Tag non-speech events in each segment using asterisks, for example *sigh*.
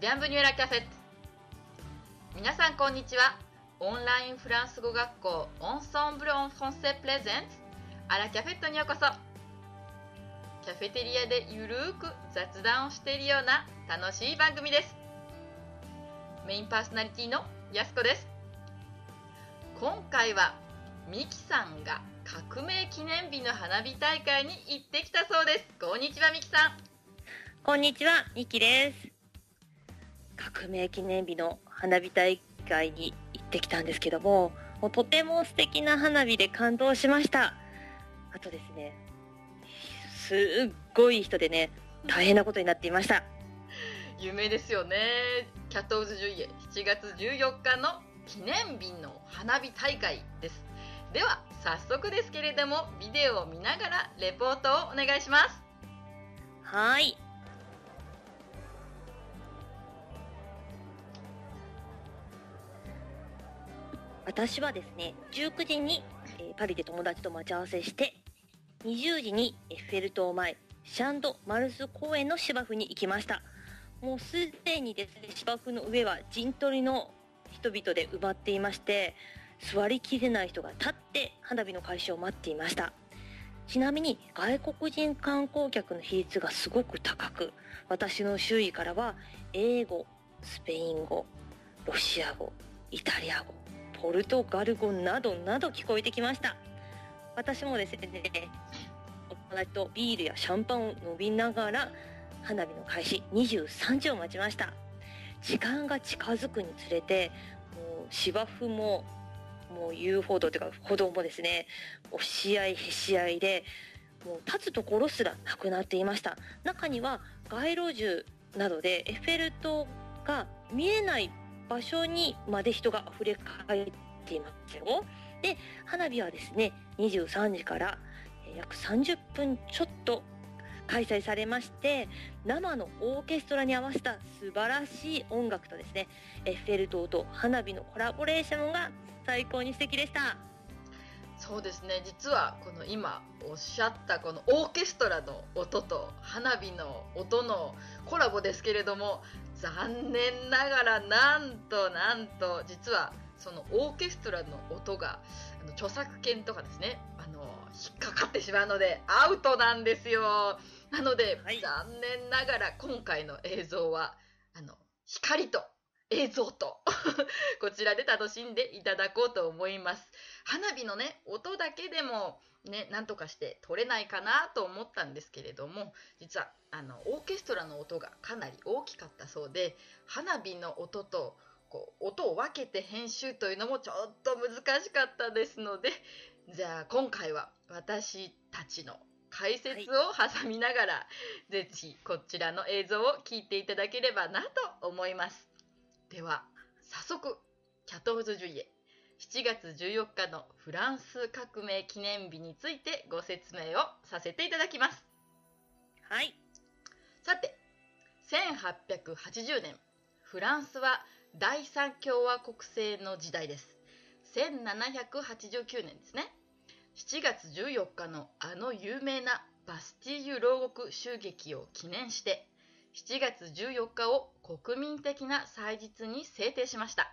Bienvenue à la cafette 皆さんこんにちは。オンラインフランス語学校 Ensemble en français présente à la cafette にようこそ。キャフェテリアでゆるーく雑談をしているような楽しい番組です。メインパーソナリティのやすこです。今回はミキさんが革命記念日の花火大会に行ってきたそうです。こんにちはミキさん。こんにちは、ミキです。革命記念日の花火大会に行ってきたんですけども、もうとても素敵な花火で感動しました。あとですね、すっごい人でね、大変なことになっていました。有名ですよねキャトーズ・ジュイエ7月14日の記念日の花火大会ですでは早速ですけれどもビデオを見ながらレポートをお願いしますはい。私はですね、19時に、えパリで友達と待ち合わせして、20時にエッフェル塔前、シャンド・マルス公園の芝生に行きました。もうすでにですね、芝生の上は陣取りの人々で埋まっていまして、座りきれない人が立って花火の開始を待っていました。ちなみに外国人観光客の比率がすごく高く私の周囲からは英語スペイン語ロシア語イタリア語ポルトガル語などなど聞こえてきました。私もですねお友達とビールやシャンパンを飲みながら花火の開始23時を待ちました。時間が近づくにつれてもう芝生ももう遊歩道というか歩道もですね押し合いへし合いでもう立つところすらなくなっていました。中には街路樹などでエッフェル塔が見えない場所にまで人が溢れ返っていますよ。で花火はですね23時から約30分ちょっと開催されまして生のオーケストラに合わせた素晴らしい音楽とですねエッフェル塔と花火のコラボレーションが最高に素敵でした。そうですね。実はこの今おっしゃったこのオーケストラの音と花火の音のコラボですけれども残念ながらなんとなんと実はそのオーケストラの音があの著作権とかですねあの引っかかってしまうのでアウトなんですよ。なので、はい。残念ながら今回の映像はあの光と映像と *laughs* こちらで楽しんでいただこうと思います。花火のね音だけでもねなんとかして撮れないかなと思ったんですけれども実はあのオーケストラの音がかなり大きかったそうで花火の音とこう音を分けて編集というのもちょっと難しかったですのでじゃあ今回は私たちの解説を挟みながら、ぜひこちらの映像を聞いていただければなと思います。では早速キャトーズ・ジュイエ7月14日のフランス革命記念日についてご説明をさせていただきます。はい。さて1880年フランスは第三共和国制の時代です。1789年ですね。7月14日のあの有名なバスティーユ牢獄襲撃を記念して7月14日を国民的な祭日に制定しました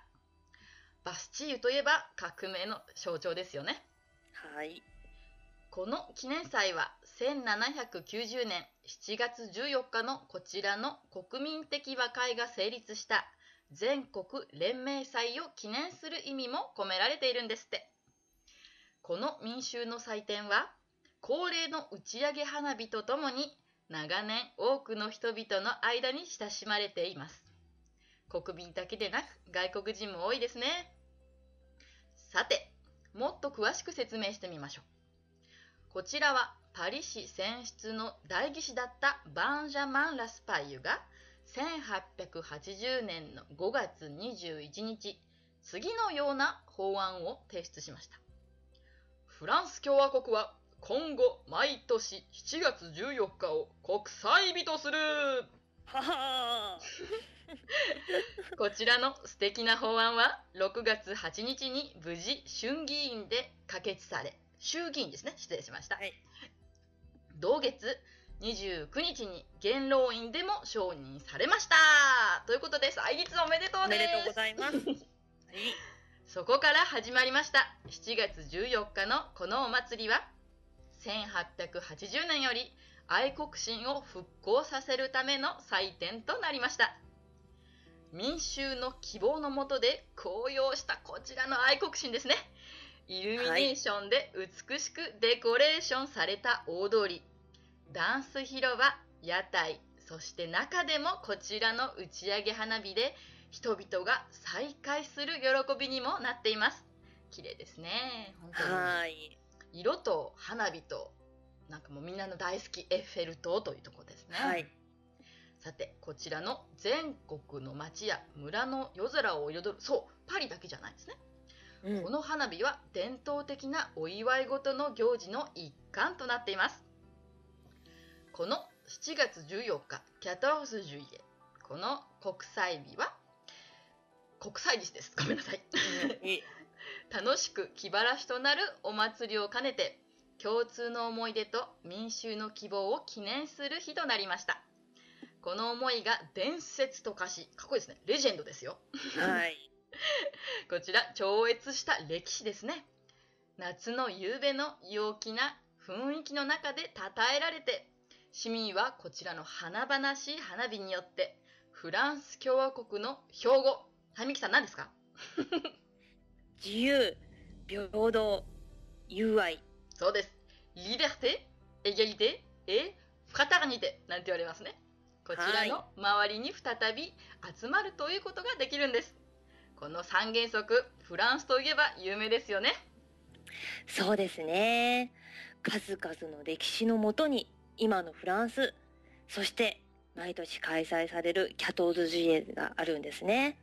バスチーユといえば革命の象徴ですよね。はい。この記念祭は1790年7月14日のこちらの国民的和解が成立した全国連盟祭を記念する意味も込められているんですって。この民衆の祭典は恒例の打ち上げ花火とともに長年多くの人々の間に親しまれています。国民だけでなく外国人も多いですねさてもっと詳しく説明してみましょう。こちらはパリ市選出の代議士だったバンジャマン・ラスパイユが1880年の5月21日次のような法案を提出しました。フランス共和国は今後毎年7月14日を国際日とする。はは *laughs* こちらの素敵な法案は6月8日に無事衆議院で可決され衆議院ですね失礼しましたはい同月29日に元老院でも承認されましたということです。愛立おめでとうです。おめでとうございます。*laughs* はい。そこから始まりました。7月14日のこのお祭りは、1880年より愛国心を復興させるための祭典となりました。民衆の希望のもとで紅葉したこちらの愛国心ですね。イルミネーションで美しくデコレーションされた大通り、ダンス広場、屋台、そして中でもこちらの打ち上げ花火で人々が再会する喜びにもなっています。綺麗ですね。本当に。はい。色と花火と、なんかもうみんなの大好きエッフェル塔というところですね。はい。さて、こちらの全国の街や村の夜空を彩る、そう、パリだけじゃないですね。うんこの花火は伝統的なお祝い事の行事の一環となっています。この7月14日、14ジュイエ、この国際日は、国際日です。ごめんなさい *laughs* 楽しく気晴らしとなるお祭りを兼ねて共通の思い出と民衆の希望を記念する日となりましたこの思いが伝説と化しかっこいいですねレジェンドですよはい。*laughs* こちら超越した歴史ですね夏の夕べの陽気な雰囲気の中で称えられて市民はこちらの華々しい花火によってフランス共和国の標語はいみきさん何ですか？*laughs* 自由、平等、友愛。そうです。リベルテ、エギャリテ、え、フラタルニテなんて言われますね。こちらの周りに再び集まるということができるんです。この三原則、フランスといえば有名ですよね。そうですね。数々の歴史のもとに、今のフランス、そして毎年開催されるキャトーズジエがあるんですね。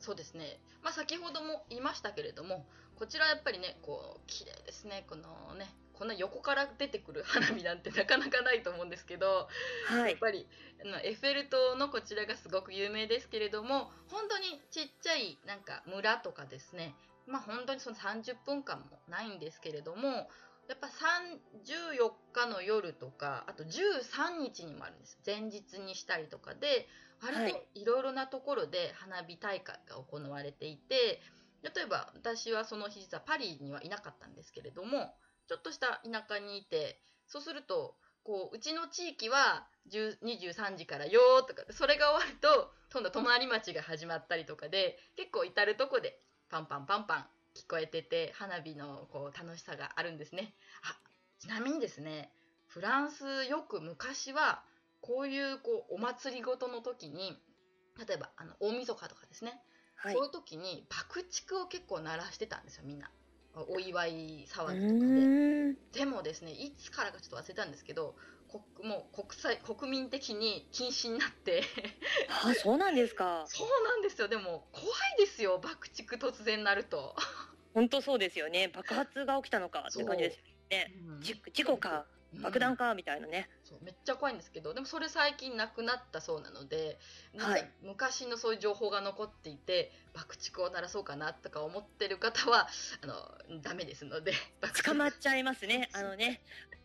そうですね。まあ先ほども言いましたけれども、こちらやっぱりね、こう、綺麗ですね。このね、こんな横から出てくる花火なんてなかなかないと思うんですけど、はい。やっぱりあのエッフェル塔のこちらがすごく有名ですけれども本当にちっちゃいなんか村とかですね。まあ本当にその30分間もないんですけれどもやっぱ14日の夜とかあと13日にもあるんです。前日にしたりとかで割といろいろなところで花火大会が行われていて例えば私はその日実はパリにはいなかったんですけれどもちょっとした田舎にいてそうするとこううちの地域は10 23時からよーとかそれが終わると今度隣町が始まったりとかで結構至る所でパンパンパンパン聞こえてて花火のこう楽しさがあるんですね。あちなみにですねフランスよく昔はこういうこうお祭りごとの時に例えばあの大晦日とかですね、はい。そういう時に爆竹を結構鳴らしてたんですよみんなお祝い騒うぎとかで。でもですね、いつからかちょっと忘れたんですけど、国もう国際、国民的に禁止になって、あ、そうなんですか？*laughs* そうなんですよ。でも、怖いですよ、爆竹突然なると。本当そうですよね。爆発が起きたのかって感じですよね。じ事故か、うん爆弾かみたいなね。そうめっちゃ怖いんですけどでもそれ最近なくなったそうなので、はいなんか昔のそういう情報が残っていて爆竹を鳴らそうかなとか思ってる方はあのダメですので *laughs* 爆捕まっちゃいますね。あのね。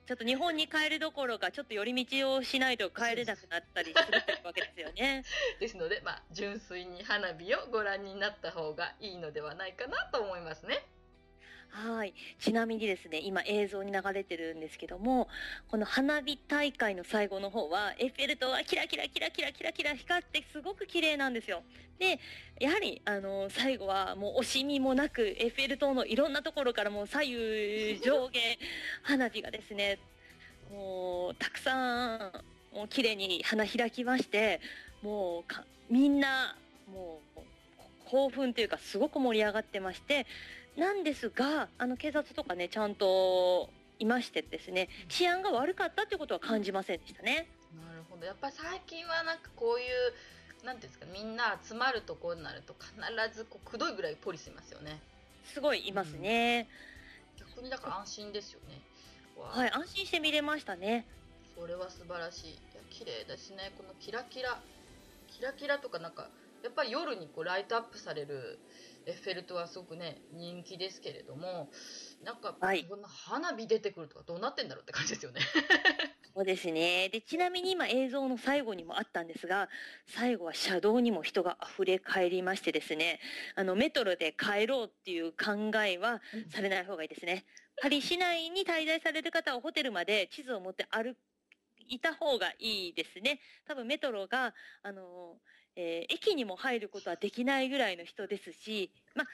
ちょっと日本に帰るどころか、ちょっと寄り道をしないと帰れなくなったりするわけですよね。*laughs* ですので、まあ、純粋に花火をご覧になった方がいいのではないかなと思いますね。ちなみにですね、今映像に流れてるんですけども、この花火大会の最後の方は、エッフェル塔はキラキラキラキラキラキラ光ってすごく綺麗なんですよ。で、やはり、あの、最後はもう惜しみもなく、エッフェル塔のいろんなところからもう左右上下、花火がですね、もう、たくさん、もう綺麗に花開きまして、もうか、みんな、もう、興奮というかすごく盛り上がってまして、なんですが、あの警察とかね、ちゃんといましてですね、治安が悪かったっていうことは感じませんでしたね。なるほど。やっぱり最近はなんかこういうなんていうんですかみんな集まるところになると必ずこうくどいぐらいポリスいますよね。すごいいますね。逆にだから安心ですよね。はい、安心して見れましたね。それは素晴らしい。いや綺麗ですね。このキラキラキラキラとかなんかやっぱり夜にこうライトアップされるエッフェル塔はすごくね人気ですけれどもなんかはいこんな花火出てくるとかどうなってんだろうって感じですよね *laughs* そうですね。で、ちなみに今映像の最後にもあったんですが、最後は車道にも人が溢れ返りましてですね、あの、メトロで帰ろうっていう考えはされない方がいいですね。パリ市内に滞在される方はホテルまで地図を持って歩いた方がいいですね。多分メトロが、あの、えー駅にも入ることはできないぐらいの人ですし、まあ、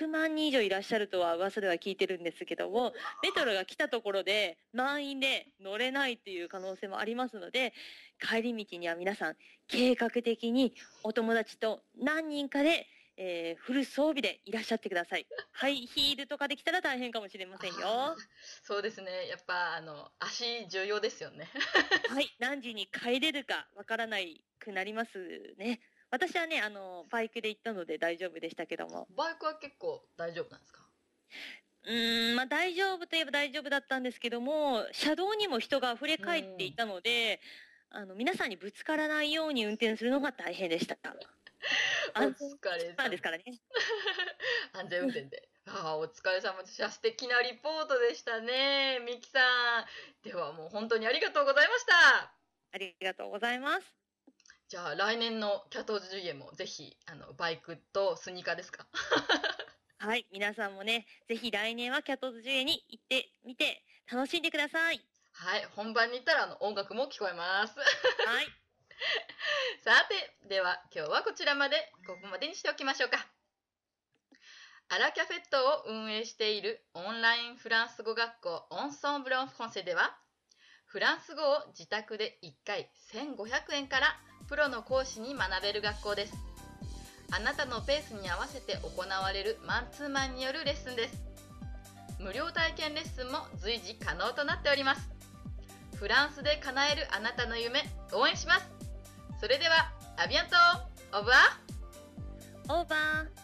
100万人以上いらっしゃるとは噂では聞いてるんですけども、メトロが来たところで満員で乗れないっていう可能性もありますので、帰り道には皆さん計画的にお友達と何人かで、えーフル装備でいらっしゃってください。*laughs* ハイヒールとかできたら大変かもしれませんよ。そうですね。やっぱ、あの、足重要ですよね。*laughs* はい、何時に帰れるかわからないくなりますね。私はね、あの、バイクで行ったので大丈夫でしたけども。バイクは結構大丈夫なんですか？うーん、まあ大丈夫といえば大丈夫だったんですけども、車道にも人が溢れ返っていたので、あの、皆さんにぶつからないように運転するのが大変でした。お疲れ様ですからね。*laughs* 安全運転で。ああ、お疲れ様でした。素敵なリポートでしたね。ミキさん。ではもう本当にありがとうございました。ありがとうございます。じゃあ来年のキャトーズジュイエもぜひ、あの、バイクとスニーカーですか？*laughs* はい、皆さんもね、ぜひ来年はキャットズジュエに行ってみて楽しんでください。はい、本番に行ったらあの音楽も聞こえます。はい。*laughs* さて、では今日はこちらまで、ここまでにしておきましょうか。アラキャフェットを運営しているオンラインフランス語学校オンソンブロンフォンセでは、フランス語を自宅で1回1500円からプロの講師に学べる学校です。あなたのペースに合わせて行われるマンツーマンによるレッスンです。無料体験レッスンも随時可能となっております。フランスで叶えるあなたの夢、応援しますそれでは、アビアントオーバーオーバー。